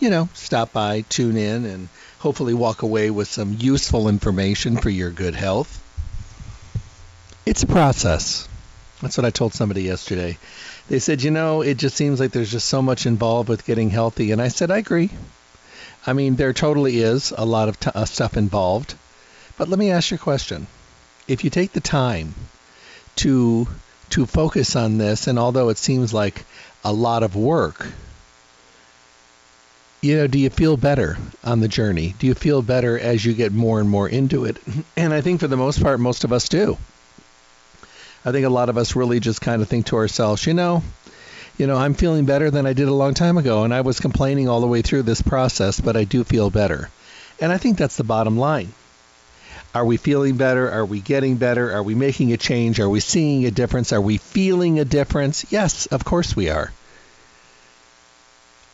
you know, stop by, tune in, and hopefully walk away with some useful information for your good health. It's a process. That's what I told somebody yesterday. They said, you know, it just seems like there's just so much involved with getting healthy. And I said, I agree. I mean, there totally is a lot of t- uh, stuff involved. But let me ask you a question. If you take the time to to focus on this, and although it seems like a lot of work, you know, do you feel better on the journey? Do you feel better as you get more and more into it? And I think for the most part, most of us do. I think a lot of us really just kind of think to ourselves, you know, you know, I'm feeling better than I did a long time ago, and I was complaining all the way through this process, but I do feel better. And I think that's the bottom line. Are we feeling better? Are we getting better? Are we making a change? Are we seeing a difference? Are we feeling a difference? Yes, of course we are.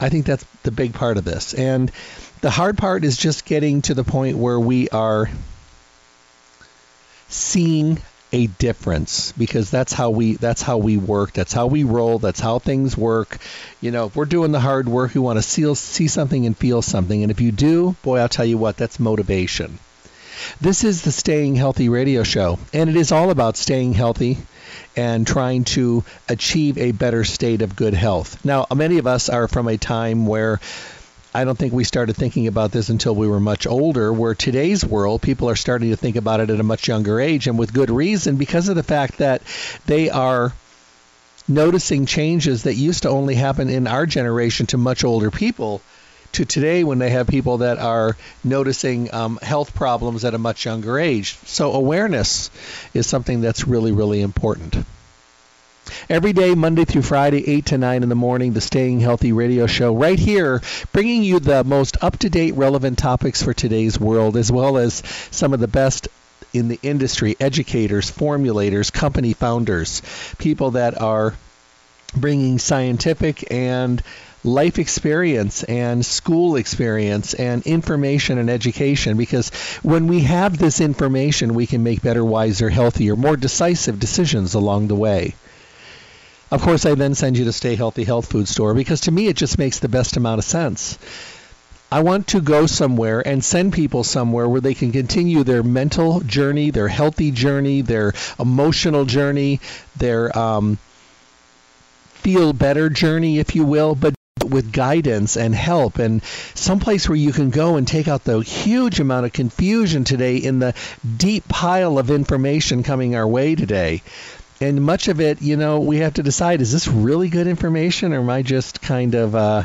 I think that's the big part of this. And the hard part is just getting to the point where we are seeing a difference because that's how we that's how we work. That's how we roll. That's how things work. You know if we're doing the hard work we want to see, see something and feel something. And if you do boy i'll tell you what that's motivation. This is the staying healthy radio show and it is all about staying healthy and trying to achieve a better state of good health. Now, many of us are from a time where I don't think we started thinking about this until we were much older, where today's world, people are starting to think about it at a much younger age, and with good reason because of the fact that they are noticing changes that used to only happen in our generation to much older people to today when they have people that are noticing um, health problems at a much younger age. So awareness is something that's really, really important. Every day, Monday through Friday, 8 to 9 in the morning, the Staying Healthy radio show, right here, bringing you the most up to date, relevant topics for today's world, as well as some of the best in the industry educators, formulators, company founders, people that are bringing scientific and life experience and school experience and information and education because when we have this information, we can make better, wiser, healthier, more decisive decisions along the way. Of course, I then send you to Stay Healthy Health Food Store because to me it just makes the best amount of sense. I want to go somewhere and send people somewhere where they can continue their mental journey, their healthy journey, their emotional journey, their um, feel better journey, if you will, but with guidance and help and someplace where you can go and take out the huge amount of confusion today in the deep pile of information coming our way today. And much of it, you know, we have to decide is this really good information or am I just kind of uh,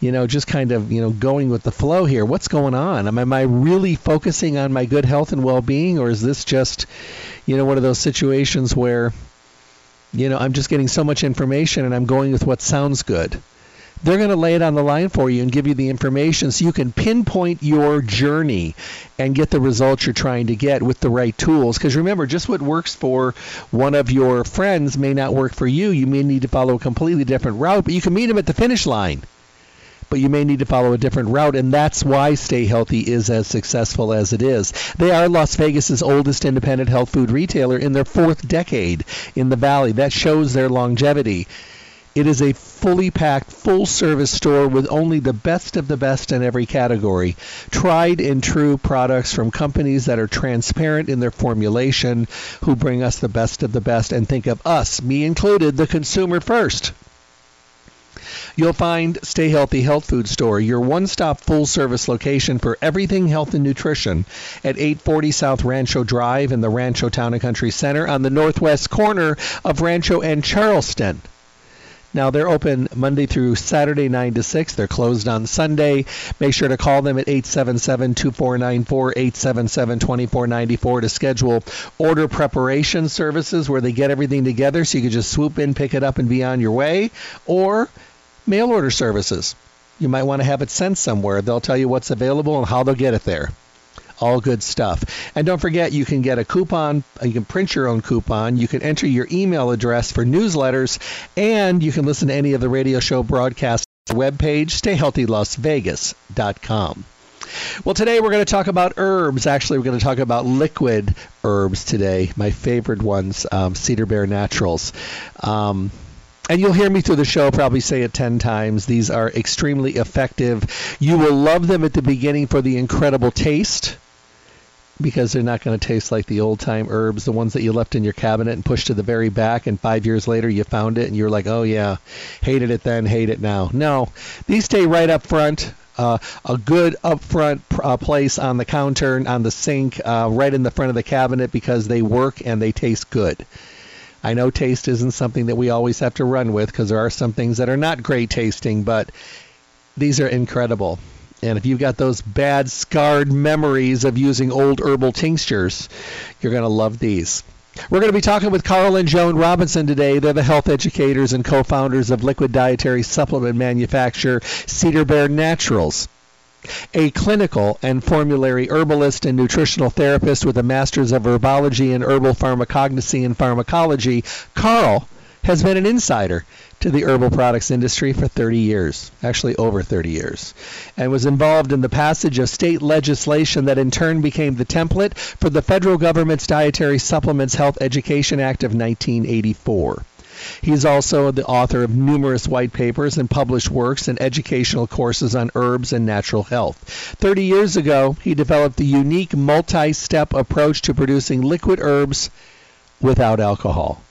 you know, just kind of, you know, going with the flow here. What's going on? Am, am I really focusing on my good health and well-being or is this just, you know, one of those situations where you know, I'm just getting so much information and I'm going with what sounds good they're going to lay it on the line for you and give you the information so you can pinpoint your journey and get the results you're trying to get with the right tools. Because remember, just what works for one of your friends may not work for you. You may need to follow a completely different route, but you can meet them at the finish line. But you may need to follow a different route, and that's why Stay Healthy is as successful as it is. They are Las Vegas's oldest independent health food retailer in their fourth decade in the valley. That shows their longevity It is a fully packed, full service store with only the best of the best in every category. Tried and true products from companies that are transparent in their formulation, who bring us the best of the best and think of us, me included, the consumer first. You'll find Stay Healthy Health Food Store, your one stop full service location for everything health and nutrition at 840 South Rancho Drive in the Rancho Town and Country Center on the northwest corner of Rancho and Charleston. Now they're open Monday through Saturday 9 to 6. They're closed on Sunday. Make sure to call them at 877-2494 877-2494 to schedule order preparation services where they get everything together so you can just swoop in, pick it up and be on your way or mail order services. You might want to have it sent somewhere. They'll tell you what's available and how they'll get it there. All good stuff. And don't forget, you can get a coupon. You can print your own coupon. You can enter your email address for newsletters, and you can listen to any of the radio show broadcasts webpage, stayhealthylasvegas.com. Well, today we're going to talk about herbs. Actually, we're going to talk about liquid herbs today. My favorite ones, um, Cedar Bear Naturals. Um, and you'll hear me through the show probably say it 10 times. These are extremely effective. You will love them at the beginning for the incredible taste because they're not going to taste like the old time herbs, the ones that you left in your cabinet and pushed to the very back, and five years later you found it and you're like, oh yeah, hated it then, hate it now. No, these stay right up front. Uh, a good upfront uh, place on the counter, on the sink, uh, right in the front of the cabinet because they work and they taste good. I know taste isn't something that we always have to run with because there are some things that are not great tasting, but these are incredible. And if you've got those bad scarred memories of using old herbal tinctures, you're going to love these. We're going to be talking with Carl and Joan Robinson today. They're the health educators and co-founders of liquid dietary supplement manufacturer Cedar Bear Naturals a clinical and formulary herbalist and nutritional therapist with a master's of herbology and herbal pharmacognosy and pharmacology, Carl has been an insider to the herbal products industry for 30 years, actually over 30 years, and was involved in the passage of state legislation that in turn became the template for the federal government's Dietary Supplements Health Education Act of 1984. He is also the author of numerous white papers and published works and educational courses on herbs and natural health. 30 years ago, he developed the unique multi step approach to producing liquid herbs without alcohol.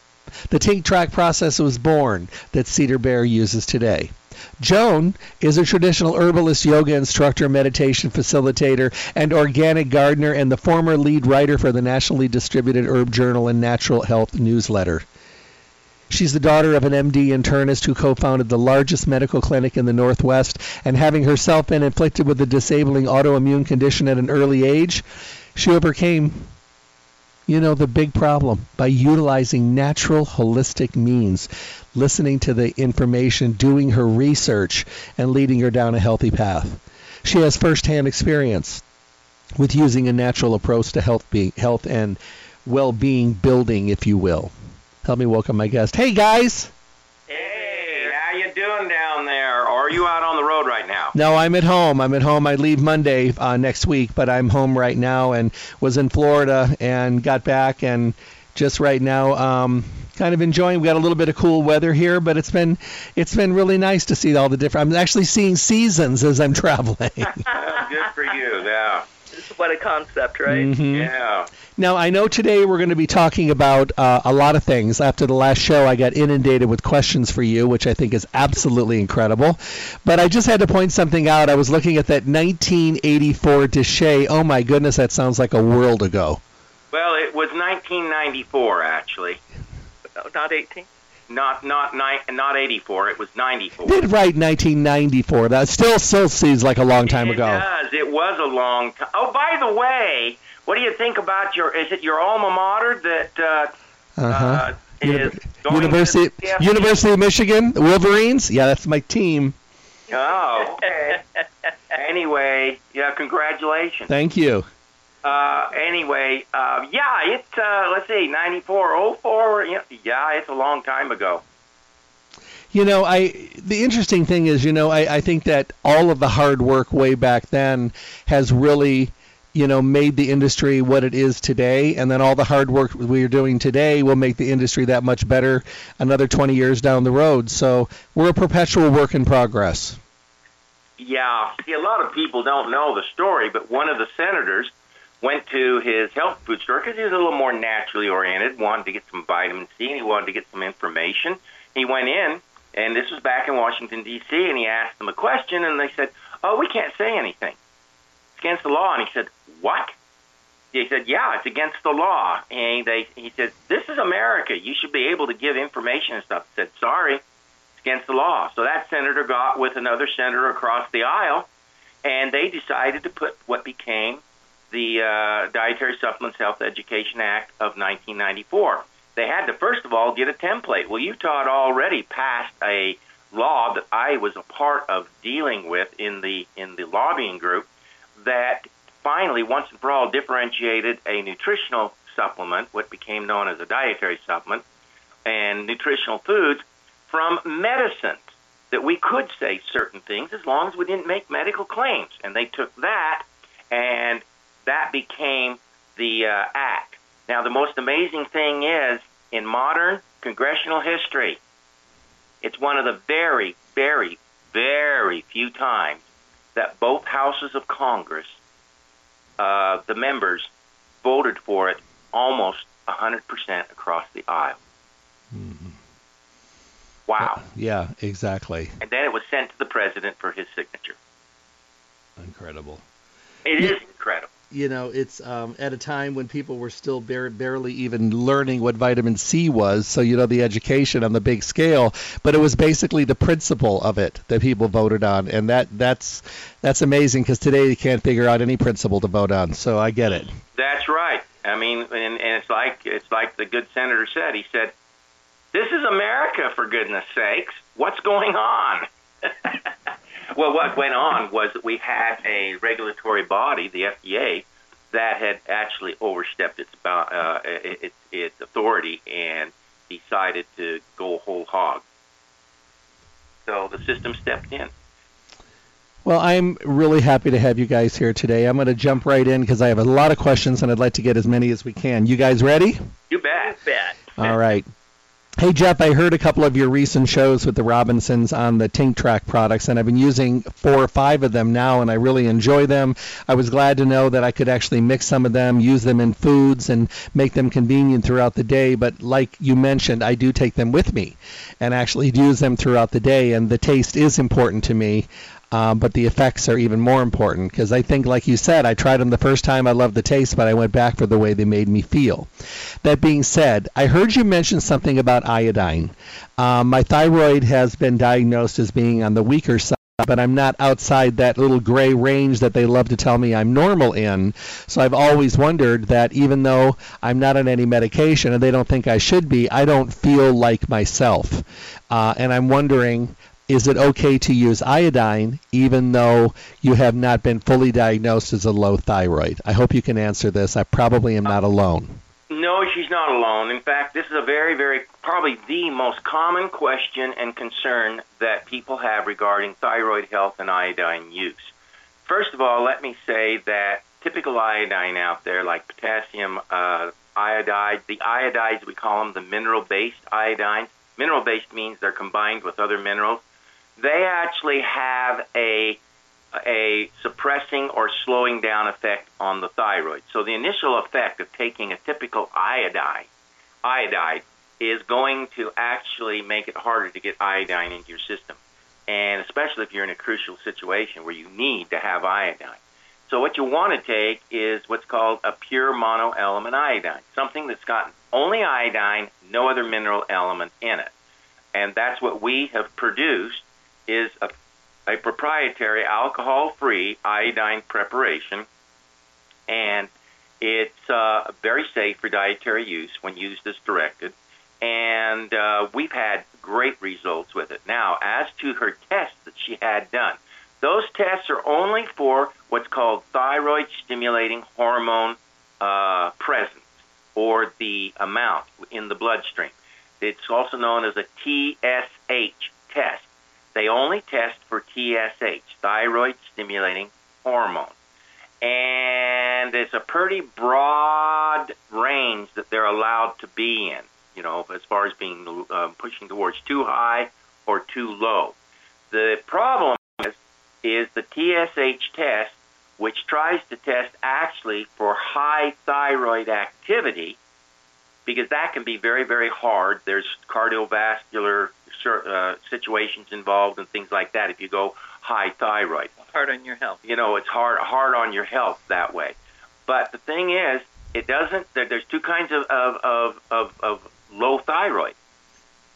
The Tink Track process was born that Cedar Bear uses today. Joan is a traditional herbalist, yoga instructor, meditation facilitator, and organic gardener, and the former lead writer for the nationally distributed Herb Journal and Natural Health newsletter. She's the daughter of an MD internist who co founded the largest medical clinic in the Northwest, and having herself been inflicted with a disabling autoimmune condition at an early age, she overcame, you know, the big problem by utilizing natural, holistic means, listening to the information, doing her research, and leading her down a healthy path. She has firsthand experience with using a natural approach to health, be- health and well-being building, if you will. Help me welcome my guest. Hey guys. Hey, how you doing down there? Are you out on No, I'm at home. I'm at home. I leave Monday uh, next week, but I'm home right now and was in Florida and got back and just right now um, kind of enjoying. We got a little bit of cool weather here, but it's been it's been really nice to see all the different. I'm actually seeing seasons as I'm traveling. Good for you. Yeah. What a concept, right? Mhm. Yeah. Now, I know today we're going to be talking about uh, a lot of things. After the last show, I got inundated with questions for you, which I think is absolutely incredible. But I just had to point something out. I was looking at that 1984 DSHEA. Oh, my goodness, that sounds like a world ago. Well, it was 1994 actually. Not 18. Not not ni- not 84. It was 94. Did write 1994. That still still seems like a long time it ago. does. It was a long time. Oh, by the way, what do you think about your? Is it your alma mater that uh, Uh-huh. uh, is going University to the University of Michigan, Wolverines. Yeah, that's my team. Oh, okay. anyway, yeah, congratulations. Thank you. Uh, anyway, uh, yeah, it's uh, let's see, ninety four oh four. Yeah, yeah, it's a long time ago. You know, I the interesting thing is, you know, I, I think that all of the hard work way back then has really you know, made the industry what it is today, and then all the hard work we are doing today will make the industry that much better another 20 years down the road. So we're a perpetual work in progress. Yeah, see, a lot of people don't know the story, but one of the senators went to his health food store because he was a little more naturally oriented, wanted to get some vitamin C, and he wanted to get some information. He went in, and this was back in Washington, D.C., and he asked them a question, and they said, Oh, we can't say anything. It's against the law. And he said, What? He said, Yeah, it's against the law. And they, he said, This is America. You should be able to give information and stuff. He said, Sorry, it's against the law. So that senator got with another senator across the aisle, and they decided to put what became the uh, Dietary Supplements Health Education Act of 1994. They had to, first of all, get a template. Well, Utah had already passed a law that I was a part of dealing with in the in the lobbying group that finally once and for all differentiated a nutritional supplement, what became known as a dietary supplement, and nutritional foods from medicines that we could say certain things as long as we didn't make medical claims. And they took that and that became the uh, act. Now, the most amazing thing is in modern congressional history, it's one of the very, very, very few times that both houses of Congress, uh, the members, voted for it almost 100% across the aisle. Mm-hmm. Wow. Uh, yeah, exactly. And then it was sent to the president for his signature. Incredible. It yeah. is incredible you know, it's um, at a time when people were still bar- barely even learning what vitamin C was. So, you know, the education on the big scale, but it was basically the principle of it that people voted on, and that that's that's amazing because today you can't figure out any principle to vote on. So I get it. That's right. I mean, and, and it's like it's like the good senator said. He said, "This is America, for goodness sakes. What's going on?" Well, what went on was that we had a regulatory body, the FDA, that had actually overstepped its uh, its, its authority and decided to go whole hog. So the system stepped in. Well, I'm really happy to have you guys here today. I'm going to jump right in because I have a lot of questions and I'd like to get as many as we can. You guys ready? You bet. bet. All right. Hey Jeff, I heard a couple of your recent shows with the Robinsons on the Tink Track products, and I've been using four or five of them now, and I really enjoy them. I was glad to know that I could actually mix some of them, use them in foods, and make them convenient throughout the day. But like you mentioned, I do take them with me and actually use them throughout the day, and the taste is important to me. Um, but the effects are even more important because I think, like you said, I tried them the first time. I loved the taste, but I went back for the way they made me feel. That being said, I heard you mention something about iodine. Um, my thyroid has been diagnosed as being on the weaker side but I'm not outside that little gray range that they love to tell me I'm normal in. So I've always wondered that even though I'm not on any medication and they don't think I should be, I don't feel like myself. Uh, and I'm wondering is it okay to use iodine even though you have not been fully diagnosed as a low thyroid? I hope you can answer this. I probably am not alone. No, she's not alone. In fact, this is a very, very, probably the most common question and concern that people have regarding thyroid health and iodine use. First of all, let me say that typical iodine out there, like potassium uh, iodide, the iodides, we call them the mineral based iodines. Mineral based means they're combined with other minerals they actually have a a suppressing or slowing down effect on the thyroid. So the initial effect of taking a typical iodide, iodide is going to actually make it harder to get iodine into your system. And especially if you're in a crucial situation where you need to have iodine. So what you want to take is what's called a pure monoelement iodine, something that's got only iodine, no other mineral element in it. And that's what we have produced is a, a proprietary alcohol-free iodine preparation, and it's uh, very safe for dietary use when used as directed. And uh, we've had great results with it. Now, as to her tests that she had done, those tests are only for what's called thyroid stimulating hormone uh, presence or the amount in the bloodstream. It's also known as a TSH test. They only test for TSH, thyroid stimulating hormone. and it's a pretty broad range that they're allowed to be in. You know, as far as being uh, pushing towards too high or too low. The problem is, is the TSH test, which tries to test actually for high thyroid activity, because that can be very, very hard. There's cardiovascular uh, situations involved and things like that if you go high thyroid. Hard on your health. You know, it's hard hard on your health that way. But the thing is, it doesn't. There, there's two kinds of of, of, of of low thyroid.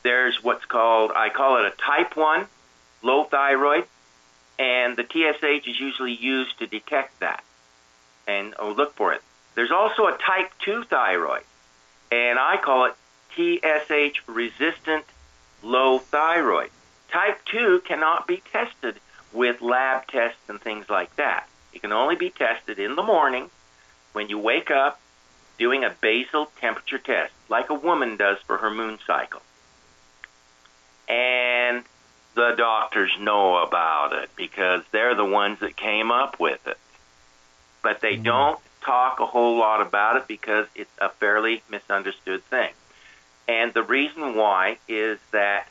There's what's called I call it a type one low thyroid, and the TSH is usually used to detect that and oh, look for it. There's also a type 2 thyroid, and I call it TSH resistant low thyroid. Type 2 cannot be tested with lab tests and things like that. It can only be tested in the morning when you wake up doing a basal temperature test, like a woman does for her moon cycle. And the doctors know about it because they're the ones that came up with it. But they mm-hmm. don't talk a whole lot about it because it's a fairly misunderstood thing. And the reason why is that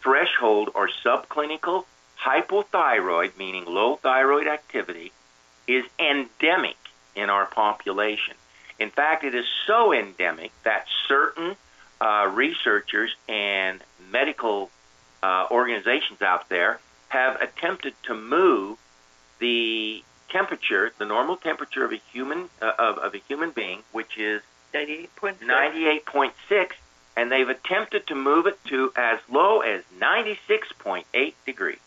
threshold or subclinical hypothyroid, meaning low thyroid activity, is endemic in our population. In fact, it is so endemic that certain uh, researchers and medical uh, organizations out there have attempted to move the temperature, the normal temperature of a human uh, of, of a human being, which is 98.6, and they've attempted to move it to as low as 96.8 degrees.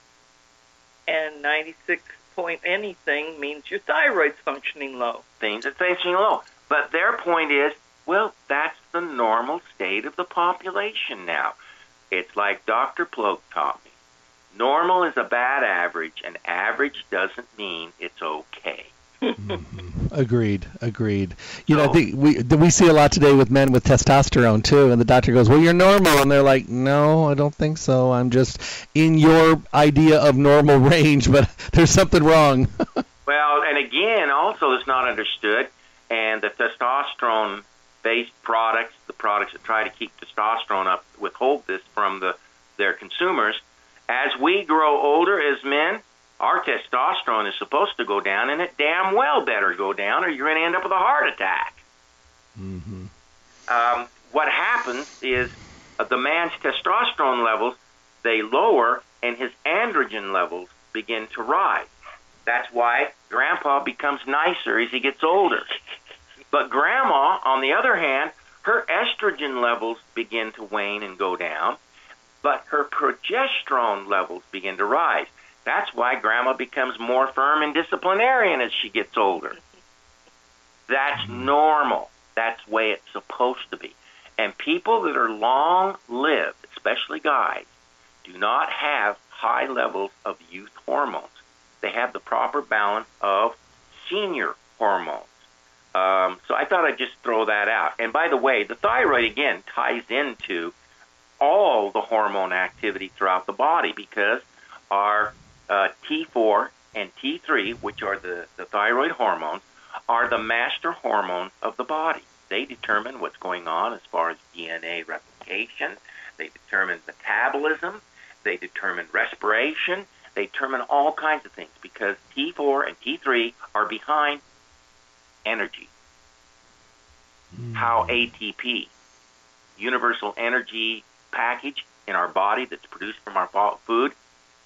And 96 point anything means your thyroid's functioning low. Things are functioning low. But their point is, well, that's the normal state of the population now. It's like Dr. Ploak taught me. Normal is a bad average, and average doesn't mean it's okay. Mm-hmm. Agreed. Agreed. You know, I think we we see a lot today with men with testosterone too, and the doctor goes, "Well, you're normal," and they're like, "No, I don't think so. I'm just in your idea of normal range, but there's something wrong." well, and again, also it's not understood, and the testosterone based products, the products that try to keep testosterone up, withhold this from the their consumers. As we grow older as men, our testosterone is supposed to go down, and it damn well better go down, or you're going to end up with a heart attack. Mm-hmm. Um, what happens is uh, the man's testosterone levels they lower, and his androgen levels begin to rise. That's why Grandpa becomes nicer as he gets older. But grandma, on the other hand, her estrogen levels begin to wane and go down, but her progesterone levels begin to rise. That's why grandma becomes more firm and disciplinarian as she gets older. That's normal. That's the way it's supposed to be. And people that are long lived, especially guys, do not have high levels of youth hormones. They have the proper balance of senior hormones. Um, so I thought I'd just throw that out. And by the way, the thyroid again ties into all the hormone activity throughout the body because our uh, T4 and T3, which are the, the thyroid hormones, are the master hormones of the body. They determine what's going on as far as DNA replication. They determine metabolism. They determine respiration. They determine all kinds of things because T4 and T3 are behind energy. Mm. How ATP, universal energy package in our body that's produced from our food,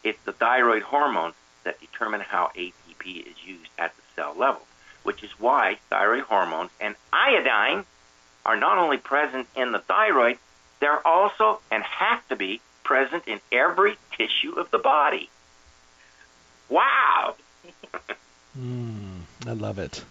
it's the thyroid hormones that determine how ATP is used at the cell level, which is why thyroid hormones and iodine are not only present in the thyroid, they're also and have to be present in every tissue of the body. Wow! mm, I love it.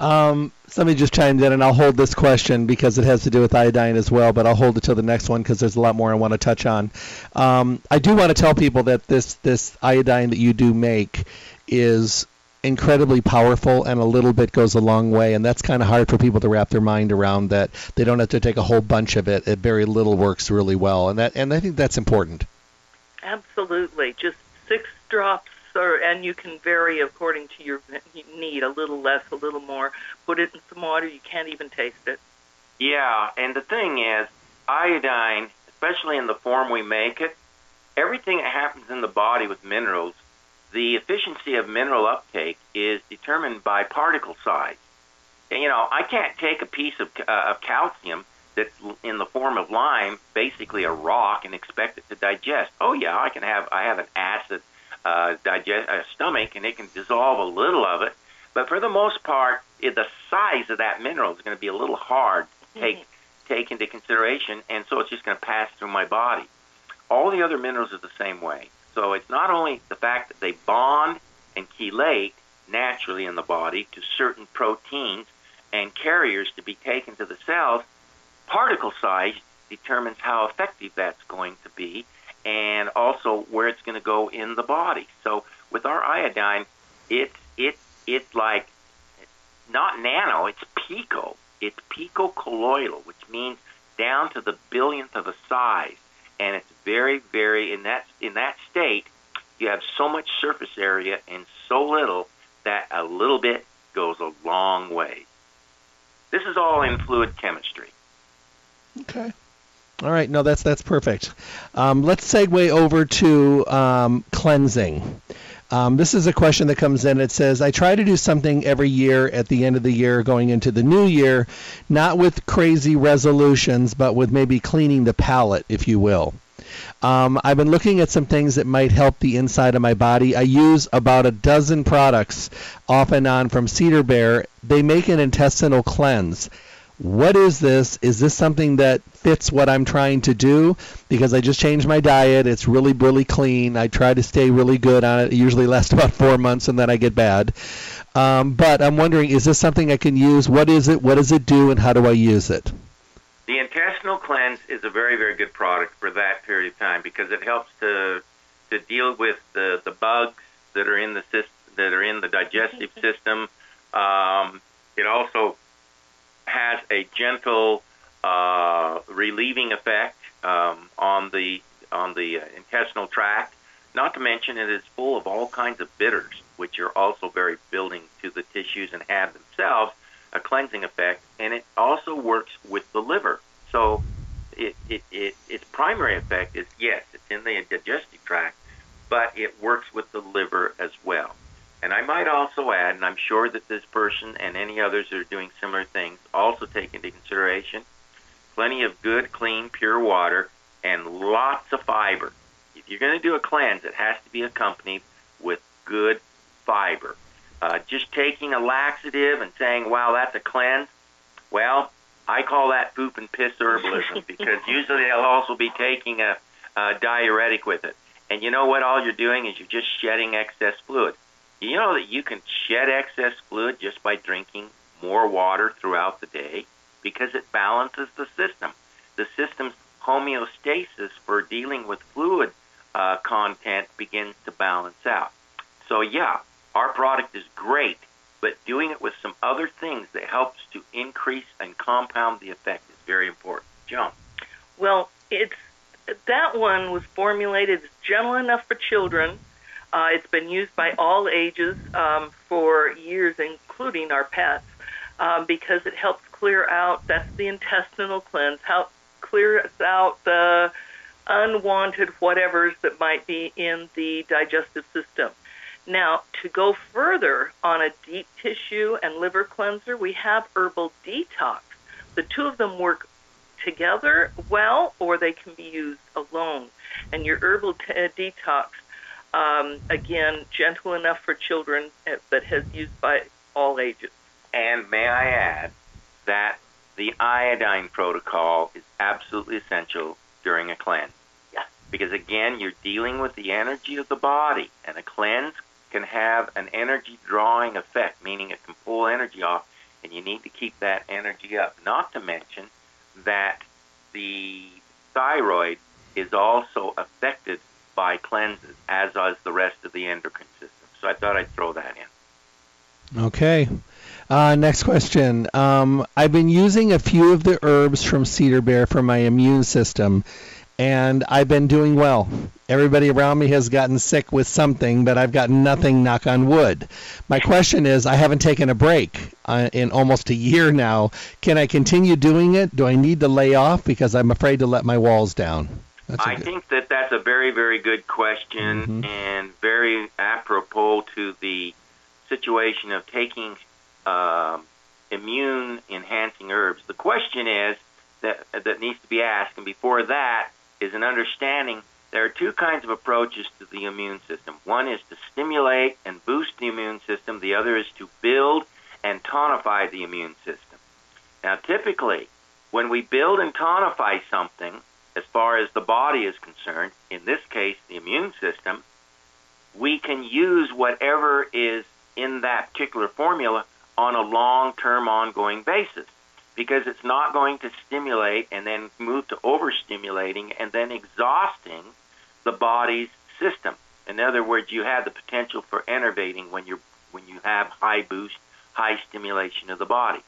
Um, somebody just chimed in, and I'll hold this question because it has to do with iodine as well, but I'll hold it till the next one because there's a lot more I want to touch on. Um, I do want to tell people that this this iodine that you do make is incredibly powerful and a little bit goes a long way and that's kind of hard for people to wrap their mind around that they don't have to take a whole bunch of it. It very little works really well and that and I think that's important. Absolutely. Just 6 drops or and you can vary according to your need, a little less, a little more. Put it in some water, you can't even taste it. Yeah, and the thing is, iodine, especially in the form we make it, everything that happens in the body with minerals, the efficiency of mineral uptake is determined by particle size. And, you know, I can't take a piece of, uh, of calcium that's in the form of lime, basically a rock, and expect it to digest. Oh yeah, I can have I have an acid uh, digest uh, stomach, and it can dissolve a little of it. But for the most part, it, the size of that mineral is going to be a little hard to take mm-hmm. take into consideration, and so it's just going to pass through my body. All the other minerals are the same way. So it's not only the fact that they bond and chelate naturally in the body to certain proteins and carriers to be taken to the cells, particle size determines how effective that's going to be and also where it's going to go in the body. So with our iodine, it's it it's like not nano, it's pico. It's picocolloidal, which means down to the billionth of a size, and it's very very in that in that state. You have so much surface area and so little that a little bit goes a long way. This is all in fluid chemistry. Okay. All right. No, that's that's perfect. Um, let's segue over to um, cleansing. Um, this is a question that comes in. It says, I try to do something every year at the end of the year going into the new year, not with crazy resolutions, but with maybe cleaning the palate, if you will. Um, I've been looking at some things that might help the inside of my body. I use about a dozen products off and on from Cedar Bear. They make an intestinal cleanse what is this? Is this something that fits what I'm trying to do? Because I just changed my diet. It's really, really clean. I try to stay really good on it. It usually lasts about four months and then I get bad. Um, but I'm wondering, is this something I can use? What is it? What does it do? And how do I use it? The intestinal cleanse is a very, very good product for that period of time because it helps to to deal with the, the bugs that are in the system, that are in the digestive system. Um, it also has a gentle uh, relieving effect um, on the on the uh, intestinal tract. Not to mention, it is full of all kinds of bitters, which are also very building to the tissues and have themselves a cleansing effect. And it also works with the liver. So, it, it, it, its primary effect is yes, it's in the digestive tract, but it works with the liver as well. And I might also add, and I'm sure that this person and any others that are doing similar things also take into consideration plenty of good, clean, pure water and lots of fiber. If you're going to do a cleanse, it has to be accompanied with good fiber. Uh, just taking a laxative and saying, wow, that's a cleanse, well, I call that poop and piss herbalism because usually they'll also be taking a, a diuretic with it. And you know what? All you're doing is you're just shedding excess fluid. You know that you can shed excess fluid just by drinking more water throughout the day because it balances the system. The system's homeostasis for dealing with fluid uh, content begins to balance out. So, yeah, our product is great, but doing it with some other things that helps to increase and compound the effect is very important. Joan. Well, it's that one was formulated gentle enough for children uh, it's been used by all ages um, for years, including our pets, um, because it helps clear out. That's the intestinal cleanse. How clears out the unwanted whatevers that might be in the digestive system. Now, to go further on a deep tissue and liver cleanser, we have herbal detox. The two of them work together well, or they can be used alone. And your herbal t- detox um, again, gentle enough for children, eh, but has used by all ages. And may I add that the iodine protocol is absolutely essential during a cleanse. Yeah. Because again, you're dealing with the energy of the body, and a cleanse can have an energy drawing effect, meaning it can pull energy off, and you need to keep that energy up. Not to mention that the thyroid is also affected by cleanses, as does the rest of the endocrine system. So I thought I'd throw that in. Okay. Uh, next question. Um, I've been using a few of the herbs from Cedar Bear for my immune system, and I've been doing well. Everybody around me has gotten sick with something, but I've gotten nothing, knock on wood. My question is I haven't taken a break uh, in almost a year now. Can I continue doing it? Do I need to lay off because I'm afraid to let my walls down? I good... think that that's a very, very good question mm-hmm. and very apropos to the situation of taking uh, immune enhancing herbs. The question is that that needs to be asked, and before that is an understanding. There are two kinds of approaches to the immune system. One is to stimulate and boost the immune system. The other is to build and tonify the immune system. Now, typically, when we build and tonify something, as far as the body is concerned, in this case, the immune system, we can use whatever is in that particular formula on a long term, ongoing basis because it's not going to stimulate and then move to overstimulating and then exhausting the body's system. In other words, you have the potential for enervating when you when you have high boost, high stimulation of the body.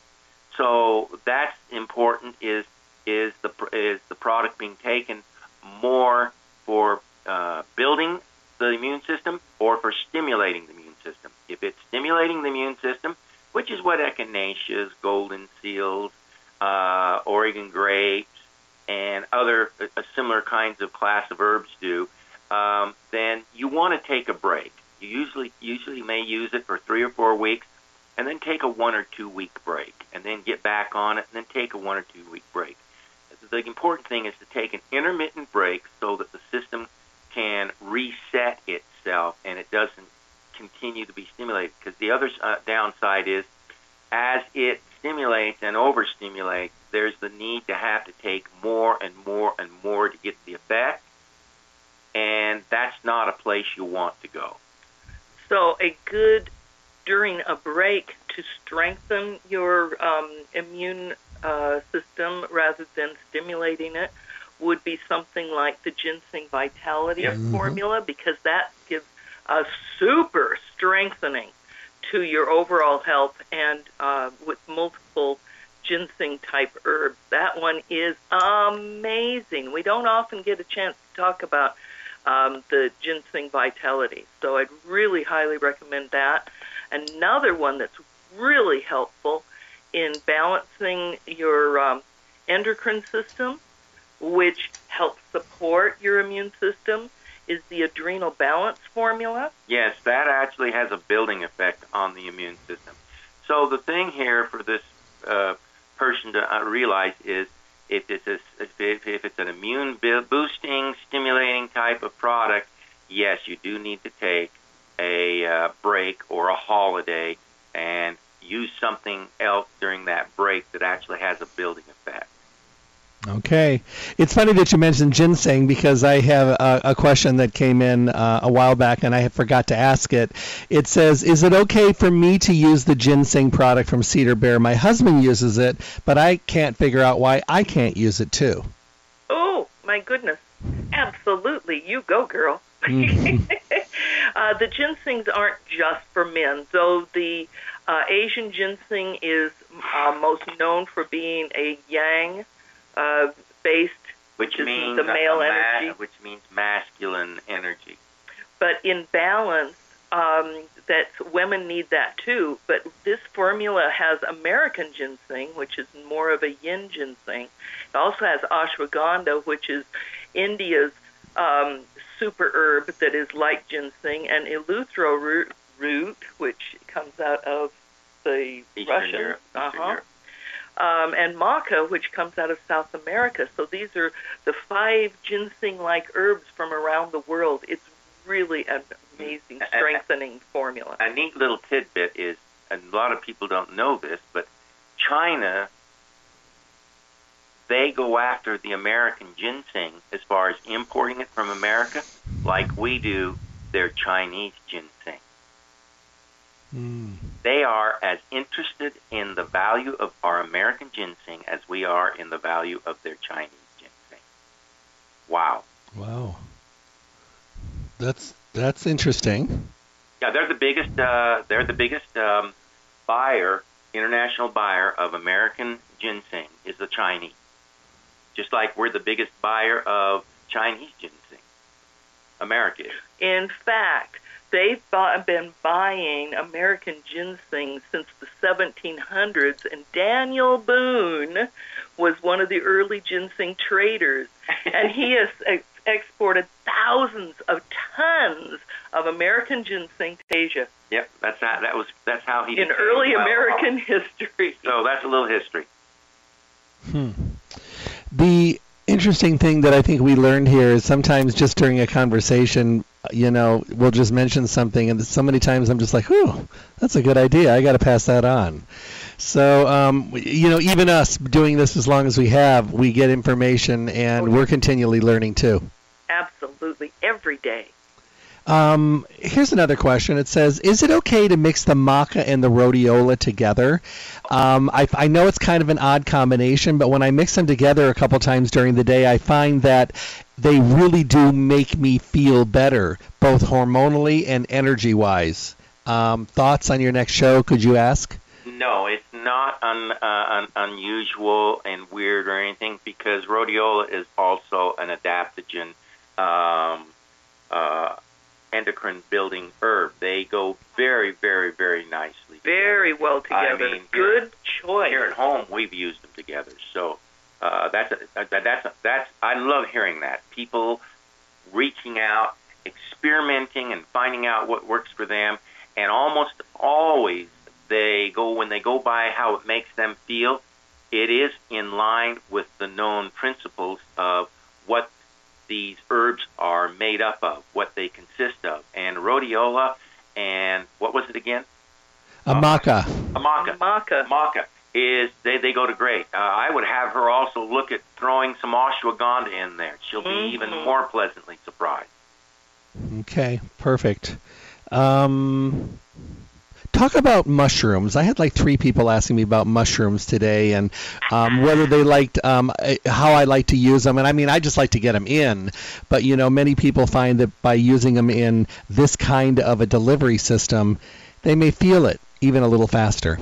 So that's important. Is is the is the product being taken more for uh, building the immune system or for stimulating the immune system? If it's stimulating the immune system, which is what echinaceas, golden seals, uh, Oregon grapes, and other uh, similar kinds of class of herbs do, um, then you want to take a break. You usually usually may use it for three or four weeks, and then take a one or two week break, and then get back on it, and then take a one or two week break. The important thing is to take an intermittent break so that the system can reset itself and it doesn't continue to be stimulated. Because the other uh, downside is, as it stimulates and overstimulates, there's the need to have to take more and more and more to get the effect, and that's not a place you want to go. So, a good during a break to strengthen your um, immune uh, system rather than stimulating it would be something like the ginseng vitality yep. Mm-hmm. formula because that gives a super strengthening to your overall health and uh, with multiple ginseng type herbs. That one is amazing. We don't often get a chance to talk about um, the ginseng vitality, so I'd really highly recommend that. Another one that's really helpful in balancing your um, endocrine system, which helps support your immune system is the adrenal balance formula. Yes, that actually has a building effect on the immune system. So the thing here for this uh, person to uh, realize is if it's a, if, if it's an immune boosting, stimulating type of product, yes, you do need to take a uh, break or a holiday and use something else during that break that actually has a building effect. Okay. It's funny that you mentioned ginseng because I have a, a question that came in uh, a while back and I forgot to ask it. It says, Is it okay for me to use the ginseng product from Cedar Bear? My husband uses it, but I can't figure out why I can't use it too. Oh, my goodness. Absolutely. You go, girl. Mm-hmm. uh, the ginsengs aren't just for men, though the uh, Asian ginseng is uh, most known for being a yang uh, based, which means the male ma- energy, which means masculine energy. But in balance, um, that women need that too. But this formula has American ginseng, which is more of a yin ginseng. It also has ashwagandha, which is India's um, super herb that is like ginseng, and eleuthero root, root which comes out of the Eastern Russian. Europe. Uh-huh um, and maca, which comes out of South America. So these are the five ginseng-like herbs from around the world. It's really an amazing strengthening a, formula. A neat little tidbit is, and a lot of people don't know this, but China, they go after the American ginseng as far as importing it from America, like we do their Chinese ginseng. Mm. They are as interested in the value of our American ginseng as we are in the value of their Chinese ginseng. Wow. Wow. That's that's interesting. Yeah, they're the biggest. Uh, they're the biggest um, buyer, international buyer of American ginseng is the Chinese. Just like we're the biggest buyer of Chinese ginseng. America is. In fact, they've been buying American ginseng since the 1700s, and Daniel Boone was one of the early ginseng traders, and he has ex- exported thousands of tons of American ginseng to Asia. Yep, that's how, that was that's how he in early well American off. history. So that's a little history. Hmm. The interesting thing that I think we learned here is sometimes just during a conversation, you know, we'll just mention something, and so many times I'm just like, "Whew, that's a good idea. I got to pass that on." So, um, you know, even us doing this as long as we have, we get information, and yeah. we're continually learning too. Absolutely, every day. Um, here's another question. It says, "Is it okay to mix the maca and the rhodiola together?" Um, I, I know it's kind of an odd combination, but when I mix them together a couple times during the day, I find that they really do make me feel better, both hormonally and energy-wise. Um, thoughts on your next show? Could you ask? No, it's not un, uh, un, unusual and weird or anything because rhodiola is also an adaptogen, um, uh, endocrine building herb. They go very, very, very nicely. together. Very well I together. mean, Good choice. Here at home, we've used them together. So uh, that's a, that's a, that's I love hearing that people reaching out, experimenting, and finding out what works for them. And almost always, they go when they go by how it makes them feel. It is in line with the known principles of what these herbs are made up of, what they consist of. And rhodiola and what was it again? A maca. Amaca. Maca. Maca is they, they go to great. Uh, I would have her also look at throwing some ashwagandha in there. She'll be Mhm. even more pleasantly surprised. Okay, perfect. Um, talk about mushrooms. I had like three people asking me about mushrooms today, and um, whether they liked um, eh, how I like to use them. And I mean, I just like to get them in, but you know, many people find that by using them in this kind of a delivery system, they may feel it even a little faster.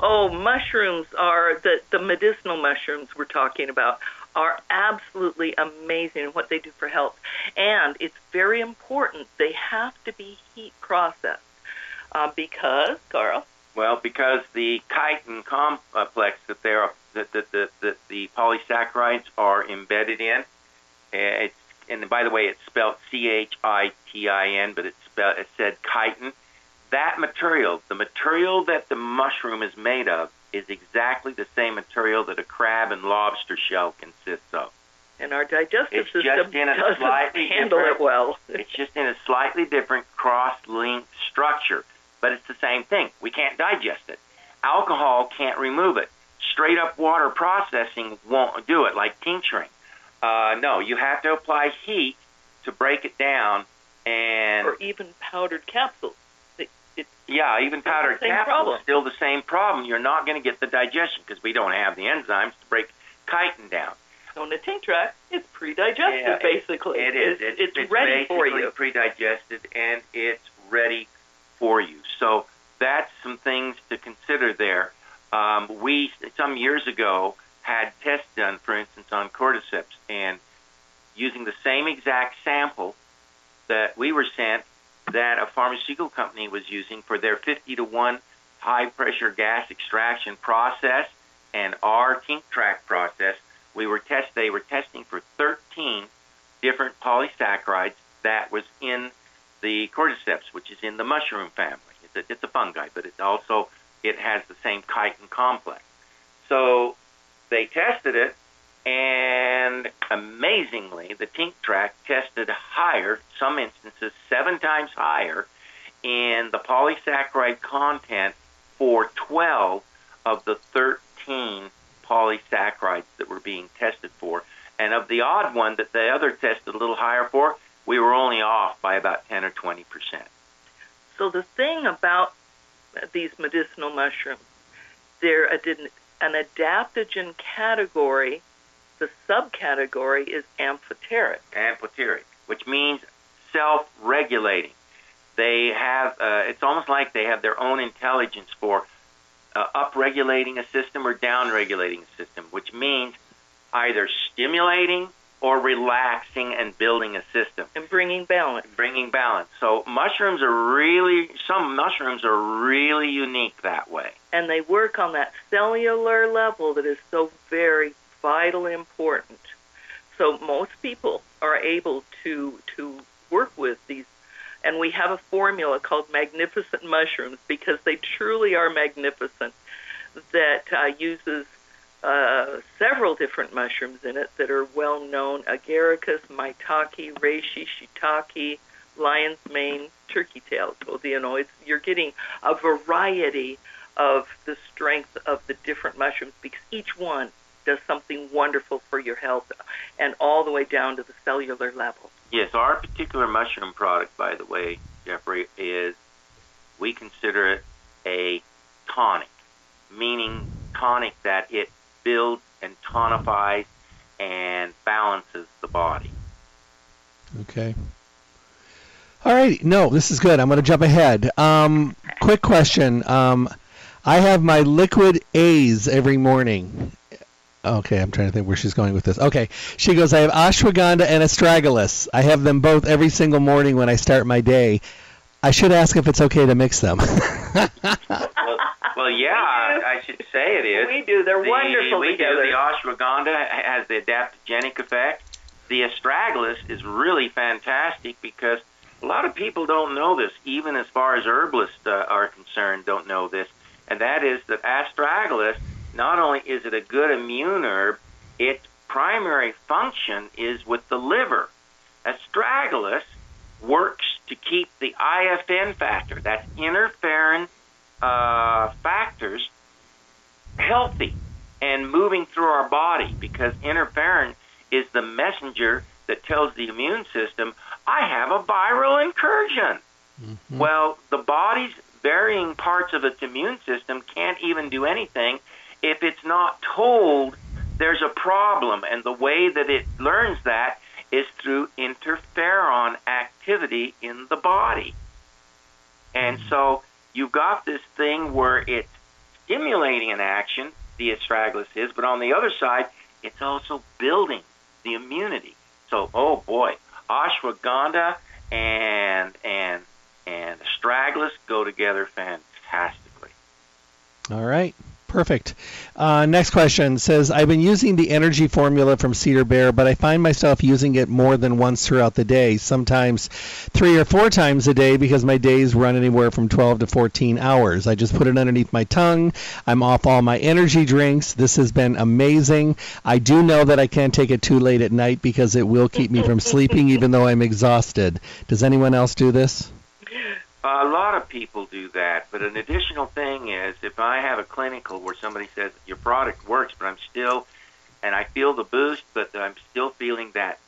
Oh, mushrooms are the the medicinal mushrooms we're talking about are absolutely amazing in what they do for health, and it's very important. They have to be heat processed uh, because Carl. Well, because the chitin complex that they're that that that, that the polysaccharides are embedded in, eh, it's and by the way, it's spelled C H I T I N, but it's spelled it said chitin. That material, the material that the mushroom is made of, is exactly the same material that a crab and lobster shell consists of. And our digestive It's system just in a doesn't slightly handle it well. It's just in a slightly different cross-linked structure, but it's the same thing. We can't digest it. Alcohol can't remove it. Straight up water processing won't do it, like tincturing. Uh, no, you have to apply heat to break it down, and or even powdered capsules. It, it's yeah, even powdered capsules problem. still the same problem. You're not going to get the digestion because we don't have the enzymes to break chitin down. So in the Tinctrac, it's pre-digested Yeah, it- basically. It is. It's, it's, ready for you. pre-digested, and it's ready for you. So that's some things to consider there. Um, we some years ago had tests done, for instance, on cordyceps, and using the same exact sample that we were sent, that a pharmaceutical company was using for their 50 to one high pressure gas extraction process and our Tinctrac process, we were test they were testing for 13 different polysaccharides that was in the cordyceps, which is in the mushroom family. It's a, it's a fungi, but it also it has the same chitin complex. So they tested it, and amazingly, the Tinctrac tested higher, some instances seven times higher, in the polysaccharide content for 12 of the 13 polysaccharides that were being tested for. And of the odd one that the other tested a little higher for, we were only off by about 10 or 20 percent. So the thing about these medicinal mushrooms, they're an adaptogen category. The subcategory is amphoteric. amphoteric, which means self-regulating. They have, uh, it's almost like they have their own intelligence for uh, up-regulating a system or down-regulating a system, which means either stimulating or relaxing and building a system and bringing balance. Bringing balance. So mushrooms are really some mushrooms are really unique that way. And they work on that cellular level that is so very vitally important. So most people are able to to work with these and we have a formula called magnificent mushrooms because they truly are magnificent that uh, uses uh, several different mushrooms in it that are well known agaricus, maitake, reishi, shiitake, lion's mane, turkey tail. So, you know, you're getting a variety of the strength of the different mushrooms because each one does something wonderful for your health and all the way down to the cellular level. Yes, our particular mushroom product, by the way, Jeffrey, is we consider it a tonic, meaning tonic that it builds and tonifies and balances the body. Okay. All right. No, this is good. I'm going to jump ahead. Um, quick question. Um, I have my liquid A's every morning. Okay, I'm trying to think where she's going with this. Okay, she goes, I have ashwagandha and astragalus. I have them both every single morning when I start my day. I should ask if it's okay to mix them. Well, yeah, I should say it is. We do. They're the, wonderful we together. do. The ashwagandha has the adaptogenic effect. The astragalus is really fantastic because a lot of people don't know this, even as far as herbalists uh, are concerned, don't know this. And that is that astragalus, not only is it a good immune herb, its primary function is with the liver. Astragalus works to keep the IFN factor, that's interferon uh, factors healthy and moving through our body because interferon is the messenger that tells the immune system, I have a viral incursion. Mm-hmm. Well, the body's varying parts of its immune system can't even do anything if it's not told there's a problem. And the way that it learns that is through interferon activity in the body. And mm-hmm. so you've got this thing where it's stimulating an action, the astragalus is, but on the other side, it's also building the immunity. So, oh boy, ashwagandha and and and astragalus go together fantastically. All right. Perfect. Uh, next question says I've been using the energy formula from Cedar Bear, but I find myself using it more than once throughout the day, sometimes three or four times a day because my days run anywhere from 12 to 14 hours. I just put it underneath my tongue. I'm off all my energy drinks. This has been amazing. I do know that I can't take it too late at night because it will keep me from sleeping even though I'm exhausted. Does anyone else do this? A lot of people do that, but an additional thing is if I have a clinical where somebody says your product works, but I'm still, and I feel the boost, but I'm still feeling that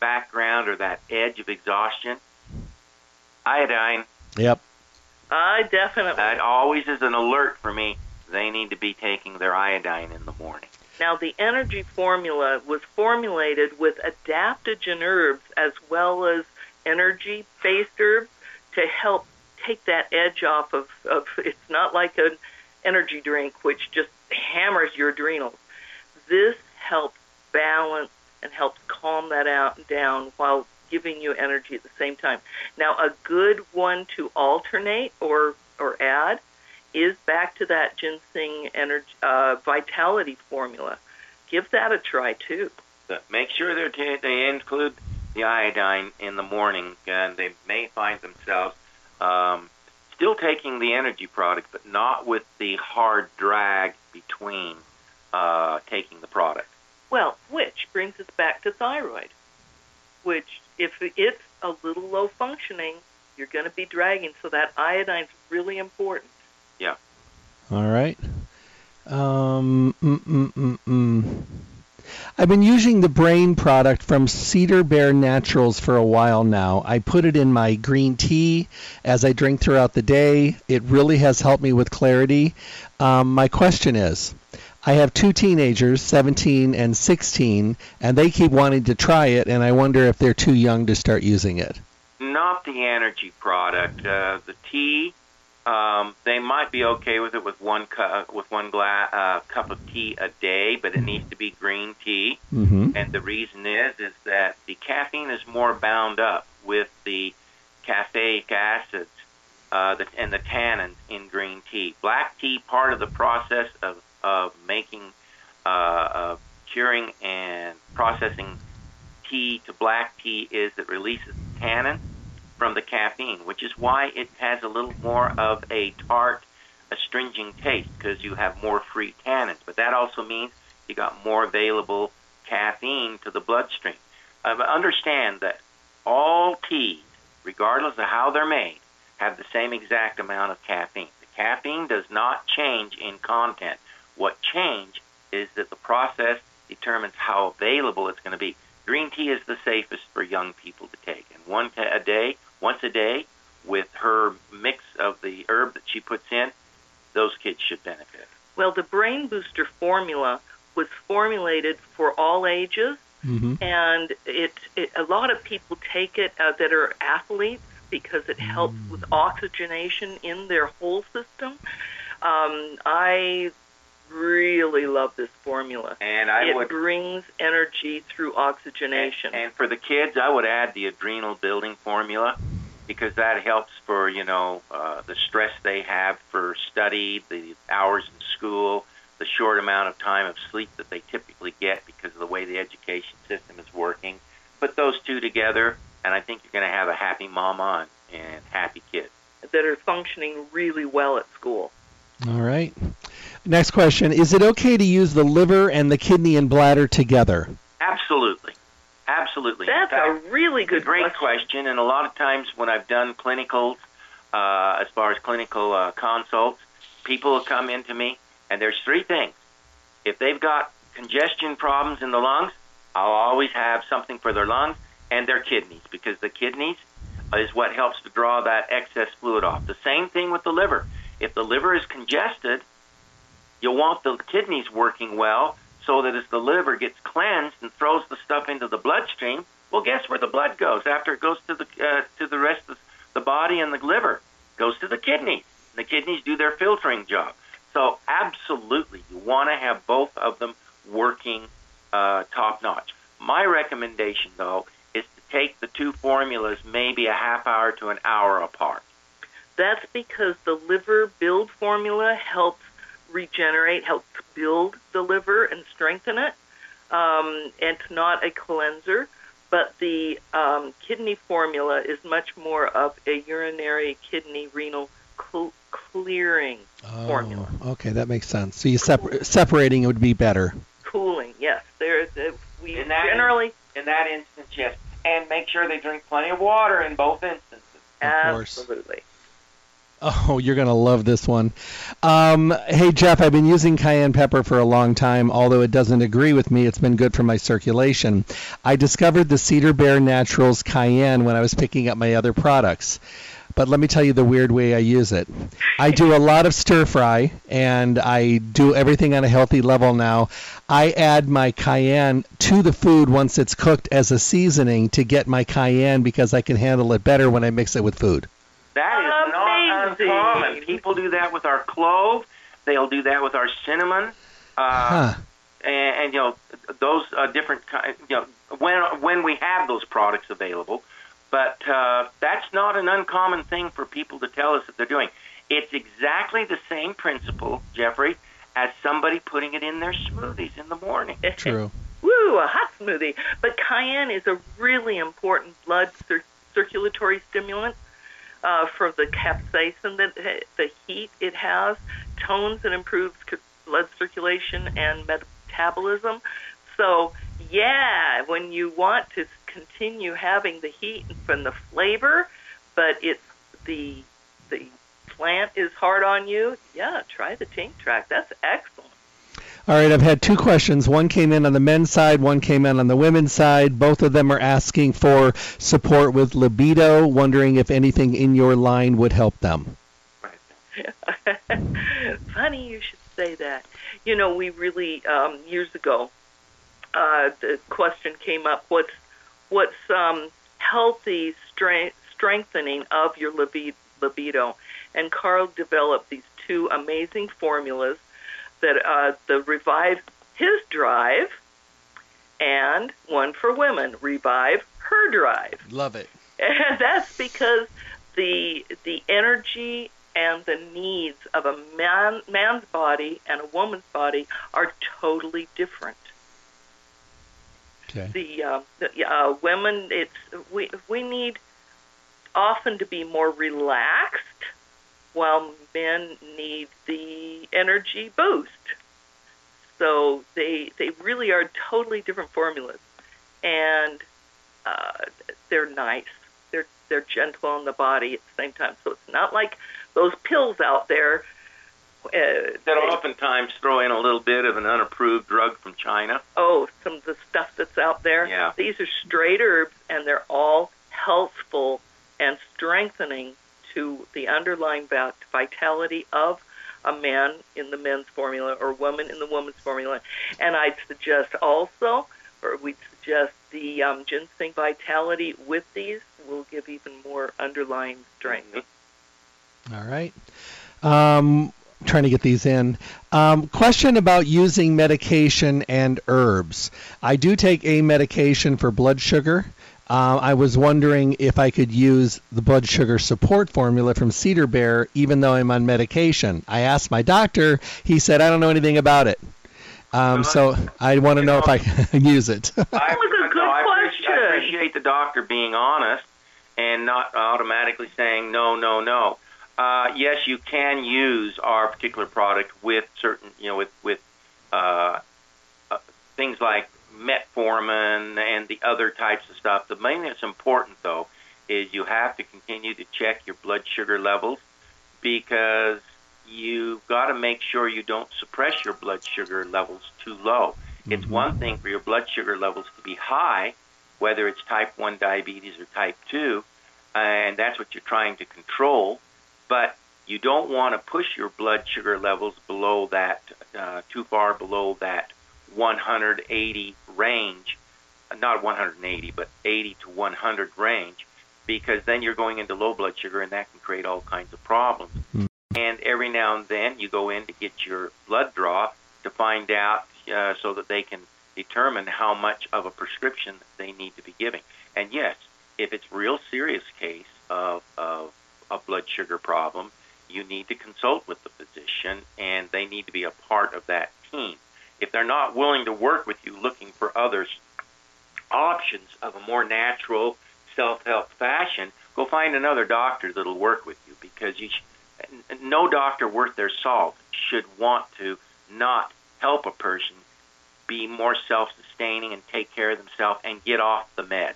background or that edge of exhaustion, iodine. Yep. I definitely. That always is an alert for me. They need to be taking their iodine in the morning. Now, the energy formula was formulated with adaptogen herbs as well as energy based herbs to help take that edge off of, of it's not like an energy drink which just hammers your adrenals. This helps balance and helps calm that out down while giving you energy at the same time. Now, a good one to alternate or or add is back to that ginseng energy uh, vitality formula. Give that a try too. Make sure that they include the iodine in the morning, and they may find themselves um, still taking the energy product, but not with the hard drag between uh, taking the product. Well, which brings us back to thyroid, which if it's a little low functioning, you're going to be dragging. So that iodine's really important. Yeah. All right. Um, mm, mm, mm, mm. I've been using the brain product from Cedar Bear Naturals for a while now. I put it in my green tea as I drink throughout the day. It really has helped me with clarity. Um, my question is I have two teenagers, 17 and 16, and they keep wanting to try it, and I wonder if they're too young to start using it. Not the energy product. Uh, the tea um, they might be okay with it with one cu- with one gla- uh, cup of tea a day, but it needs to be green tea. Mm-hmm. And the reason is is that the caffeine is more bound up with the caffeic acids uh, the, and the tannins in green tea. Black tea, part of the process of of making, uh, of curing and processing tea to black tea is it releases tannin from the caffeine, which is why it has a little more of a tart, astringent taste because you have more free tannins. But that also means you got more available caffeine to the bloodstream. Uh, but understand that all teas, regardless of how they're made, have the same exact amount of caffeine. The caffeine does not change in content. What change is that the process determines how available it's going to be. Green tea is the safest for young people to take, and one a day, once a day, with her mix of the herb that she puts in, those kids should benefit. Well, the Brain Booster formula was formulated for all ages, Mm-hmm. and it, it a lot of people take it uh, that are athletes because it helps with oxygenation in their whole system. Um, I really love this formula. And I it would brings energy through oxygenation. And, and for the kids, I would add the adrenal building formula because that helps for you know uh, the stress they have for study, the hours in school, the short amount of time of sleep that they typically get because of the way the education system is working. Put those two together, and I think you're going to have a happy mama and, and happy kids. that are functioning really well at school. All right. Next question: Is it okay to use the liver and the kidney and bladder together? Absolutely, absolutely. That's fact, a really good great question. question. And a lot of times when I've done clinicals, uh, as far as clinical uh, consults, people will come into me, and there's three things. If they've got congestion problems in the lungs, I'll always have something for their lungs and their kidneys because the kidneys is what helps to draw that excess fluid off. The same thing with the liver. If the liver is congested, you'll want the kidneys working well so that as the liver gets cleansed and throws the stuff into the bloodstream, well, guess where the blood goes after it goes to the uh, to the rest of the body and the liver? Goes to the kidneys. The kidneys do their filtering job. So absolutely, you want to have both of them working uh, top notch. My recommendation, though, is to take the two formulas maybe a half hour to an hour apart. That's because the liver build formula helps regenerate, helps build the liver and strengthen it. Um, and it's not a cleanser, but the um, kidney formula is much more of a urinary kidney renal cl- clearing formula. Oh, okay, that makes sense. So you separ- separating it would be better. Cooling, yes. There, there we In generally In that instance, yes. And make sure they drink plenty of water in both instances. Of course. Absolutely. Oh, you're gonna love this one. Um, hey Jeff, I've been using cayenne pepper for a long time. Although it doesn't agree with me, it's been good for my circulation. I discovered the Cedar Bear Naturals cayenne when I was picking up my other products. But let me tell you the weird way I use it. I do a lot of stir fry, and I do everything on a healthy level now. I add my cayenne to the food once it's cooked as a seasoning to get my cayenne because I can handle it better when I mix it with food. That is not Amazing. Uncommon. People do that with our clove. They'll do that with our cinnamon. Uh, Huh. and, and you know those uh, different kind. You know when when we have those products available, but uh, that's not an uncommon thing for people to tell us that they're doing. It's exactly the same principle, Jeffrey, as somebody putting it in their smoothies in the morning. True. Woo, a hot smoothie. But cayenne is a really important blood cir- circulatory stimulant uh, for the capsaicin that the heat it has tones and improves blood circulation and metabolism. So, yeah, when you want to continue having the heat and the flavor, but it's the the plant is hard on you, yeah, try the Tinctrac. That's excellent. All right, I've had two questions. One came in on the men's side, one came in on the women's side. Both of them are asking for support with libido, wondering if anything in your line would help them. Funny you should say that. You know, we really um, years ago, uh, the question came up: what's what's um, healthy strength, strengthening of your libido? and Carl developed these two amazing formulas that uh, the Revive His Drive and one for women, Revive Her Drive. Love it. And that's because the the energy and the needs of a man man's body and a woman's body are totally different. Okay. The, uh, the uh, women, it's we we need often to be more relaxed, while men need the energy boost. So they they really are totally different formulas, and uh, they're nice. They're they're gentle on the body at the same time. So it's not like those pills out there. Uh, that oftentimes throw in a little bit of an unapproved drug from China. oh, some of the stuff that's out there. Yeah. These are straight herbs, and they're all healthful and strengthening to the underlying vitality of a man in the men's formula or woman in the woman's formula. And I'd suggest also, or we'd suggest the um, ginseng vitality with these will give even more underlying strength. All right. Um, trying to get these in. Um, question about using medication and herbs. I do take a medication for blood sugar. Uh, I was wondering if I could use the blood sugar support formula from Cedar Bear even though I'm on medication. I asked my doctor. He said, I don't know anything about it. Um, so I want to You know if I can use it. I, That was a good no, I appreciate, I appreciate the doctor being honest and not automatically saying no, no, no. Uh, yes, you can use our particular product with certain, you know, with with uh, uh, things like metformin and the other types of stuff. The main thing that's important though is you have to continue to check your blood sugar levels because you've got to make sure you don't suppress your blood sugar levels too low. It's Mhm. one thing for your blood sugar levels to be high, whether it's type 1 diabetes or type 2, and that's what you're trying to control, but you don't want to push your blood sugar levels below that, uh, too far below that 180 range, not 180, but 80 to 100 range, because then you're going into low blood sugar and that can create all kinds of problems. Mm. And every now and then you go in to get your blood draw to find out uh, so that they can determine how much of a prescription they need to be giving. And yes, if it's real serious case of, of a blood sugar problem, you need to consult with the physician and they need to be a part of that team. If they're not willing to work with you looking for others options of a more natural self-help fashion, go find another doctor that'll work with you because you sh- no doctor worth their salt should want to not help a person be more self-sustaining and take care of themselves and get off the meds.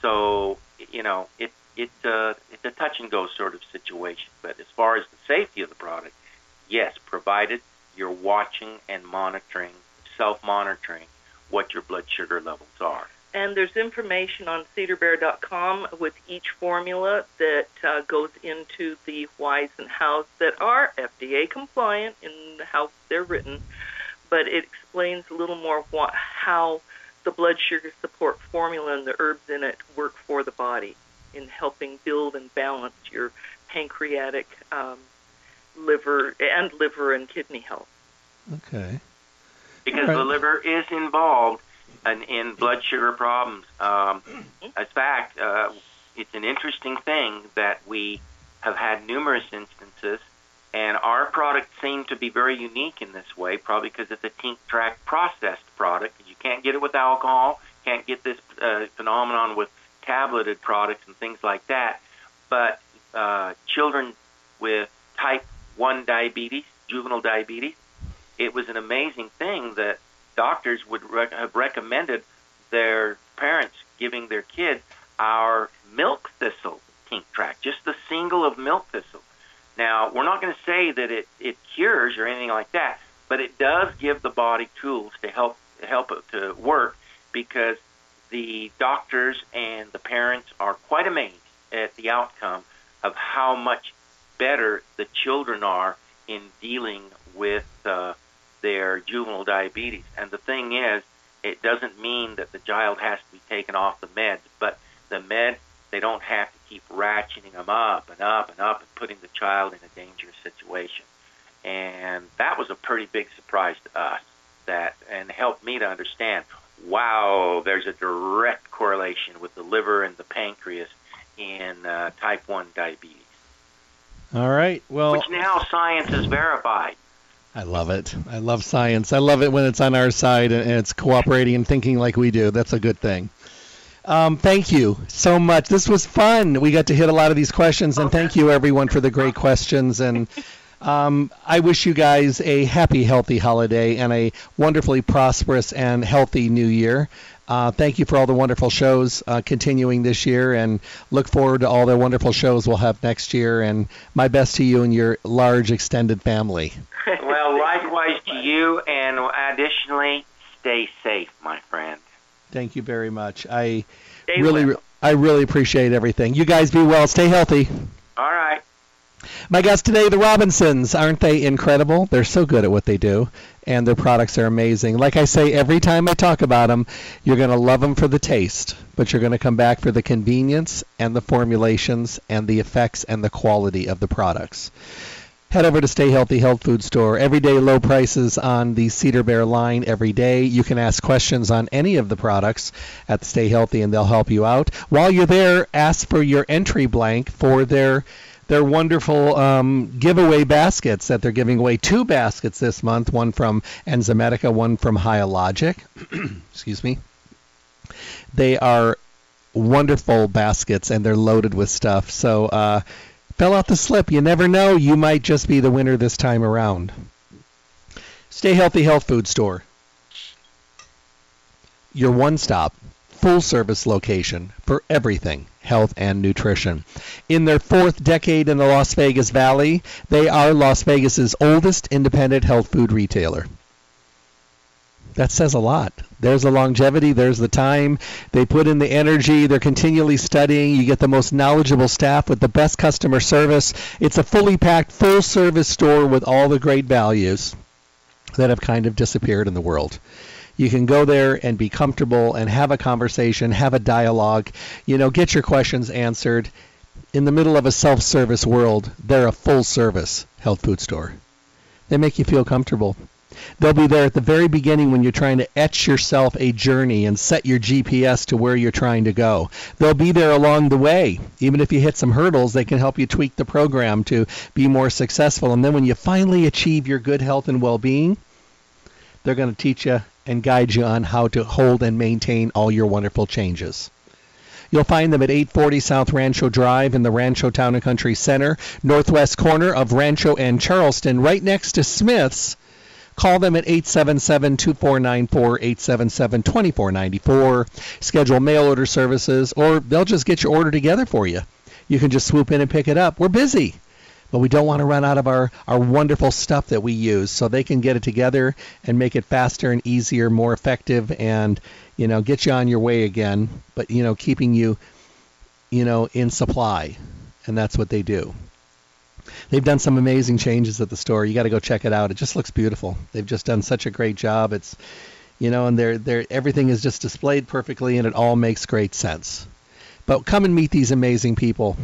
So you know it it uh, it's a touch and go sort of situation. But as far as the safety of the product, yes, provided you're watching and monitoring, self-monitoring what your blood sugar levels are. And there's information on cedarbear.com with each formula that uh, goes into the whys and hows that are FDA compliant in how they're written, but it explains a little more what, how the blood sugar support formula and the herbs in it work for the body in helping build and balance your pancreatic, um, liver, and liver and kidney health. okay. because Right. the liver is involved in, in blood sugar problems. Um, in fact, uh, it's an interesting thing that we have had numerous instances, and our product seemed to be very unique in this way, probably because it's a tink track processed product. You can't get it with alcohol, can't get this uh, phenomenon with tableted products and things like that. But uh, children with type 1 diabetes, juvenile diabetes, it was an amazing thing that doctors would rec- have recommended their parents giving their kids our milk thistle tinctrac, just the single of milk thistle. Now, we're not going to say that it, it cures or anything like that, but it does give the body tools to help help it to work because the doctors and the parents are quite amazed at the outcome of how much better the children are in dealing with uh, their juvenile diabetes. And the thing is, it doesn't mean that the child has to be taken off the meds, but the med they don't have to keep ratcheting them up and up and up and putting the child in a dangerous situation. And that was a pretty big surprise to us that and helped me to understand wow, there's a direct correlation with the liver and the pancreas in uh, type 1 diabetes. All right. Well, which now science has verified. I love it. I love science. I love it when it's on our side and it's cooperating and thinking like we do. That's a good thing. Um, thank you so much. This was fun. We got to hit a lot of these questions, and thank you everyone for the great questions. And um, I wish you guys a happy, healthy holiday and a wonderfully prosperous and healthy new year. Uh, thank you for all the wonderful shows uh, continuing this year, and look forward to all the wonderful shows we'll have next year. And my best to you and your large extended family. well, likewise to you, and additionally, stay safe, my friend. Thank you very much. I Stay really, well. I really appreciate everything. You guys be well. Stay healthy. All right. My guests today, the Robinsons. Aren't they incredible? They're so good at what they do, and their products are amazing. Like I say every time I talk about them, you're going to love them for the taste, but you're going to come back for the convenience and the formulations and the effects and the quality of the products. Head over to Stay Healthy Health Food Store. Everyday low prices on the Cedar Bear line every day. You can ask questions on any of the products at Stay Healthy and they'll help you out. While you're there, ask for your entry blank for their their wonderful um, giveaway baskets that they're giving away. Two baskets this month, one from Enzymedica, one from Hyalogic. Excuse me. They are wonderful baskets and they're loaded with stuff. So uh, fill out the slip. You never know. You might just be the winner this time around. Stay Healthy Health Food Store. Your one stop, full service location for everything health and nutrition. In their fourth decade in the Las Vegas Valley, they are Las Vegas's oldest independent health food retailer. That says a lot. There's the longevity, there's the time. They put in the energy, they're continually studying. You get the most knowledgeable staff with the best customer service. It's a fully packed, full service store with all the great values that have kind of disappeared in the world. You can go there and be comfortable and have a conversation, have a dialogue, you know, get your questions answered. In the middle of a self service world, they're a full service health food store. They make you feel comfortable. They'll be there at the very beginning when you're trying to etch yourself a journey and set your GPS to where you're trying to go. They'll be there along the way. Even if you hit some hurdles, they can help you tweak the program to be more successful. And then when you finally achieve your good health and well being, they're going to teach you and guide you on how to hold and maintain all your wonderful changes. You'll find them at 840 South Rancho Drive in the Rancho Town and Country Center, northwest corner of Rancho and Charleston, right next to Smith's. Call them at 877-2494, 877-2494. Schedule mail order services, or they'll just get your order together for you. You can just swoop in and pick it up. We're busy but we don't want to run out of our, our wonderful stuff that we use. So they can get it together and make it faster and easier more effective and you know get you on your way again. But you know keeping you you know in supply. And that's what they do. They've done some amazing changes at the store. You got to go check it out. It just looks beautiful. They've just done such a great job. It's you know and they're, they're everything is just displayed perfectly and it all makes great sense. But come and meet these amazing people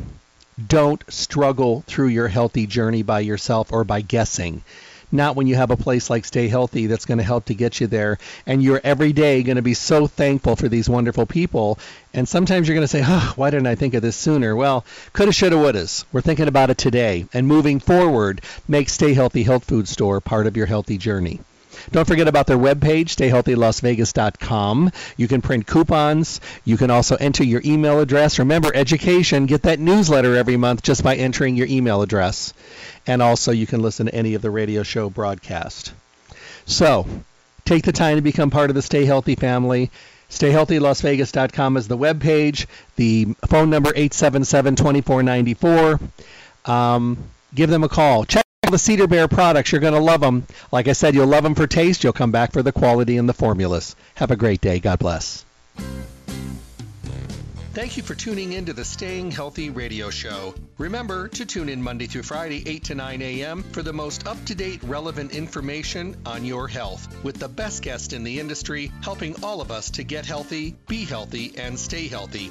don't struggle through your healthy journey by yourself or by guessing. Not when you have a place like Stay Healthy that's going to help to get you there. And you're every day going to be so thankful for these wonderful people. And sometimes you're going to say, oh, why didn't I think of this sooner? Well, coulda, shoulda, wouldas. We're thinking about it today. And moving forward, make Stay Healthy Health Food Store part of your healthy journey. Don't forget about their webpage, stayhealthylasvegas.com. You can print coupons. You can also enter your email address. Remember, education, get that newsletter every month just by entering your email address. And also, you can listen to any of the radio show broadcast. So, take the time to become part of the Stay Healthy family. StayHealthyLasVegas.com is the webpage. The phone number 877-2494. Um, give them a call. Check the Cedar Bear products. You're going to love them. Like I said, you'll love them for taste. You'll come back for the quality and the formulas. Have a great day. God bless. Thank you for tuning in to the Staying Healthy Radio Show. Remember to tune in Monday through Friday, 8 to 9 a.m. for the most up to date, relevant information on your health with the best guest in the industry, helping all of us to get healthy, be healthy, and stay healthy.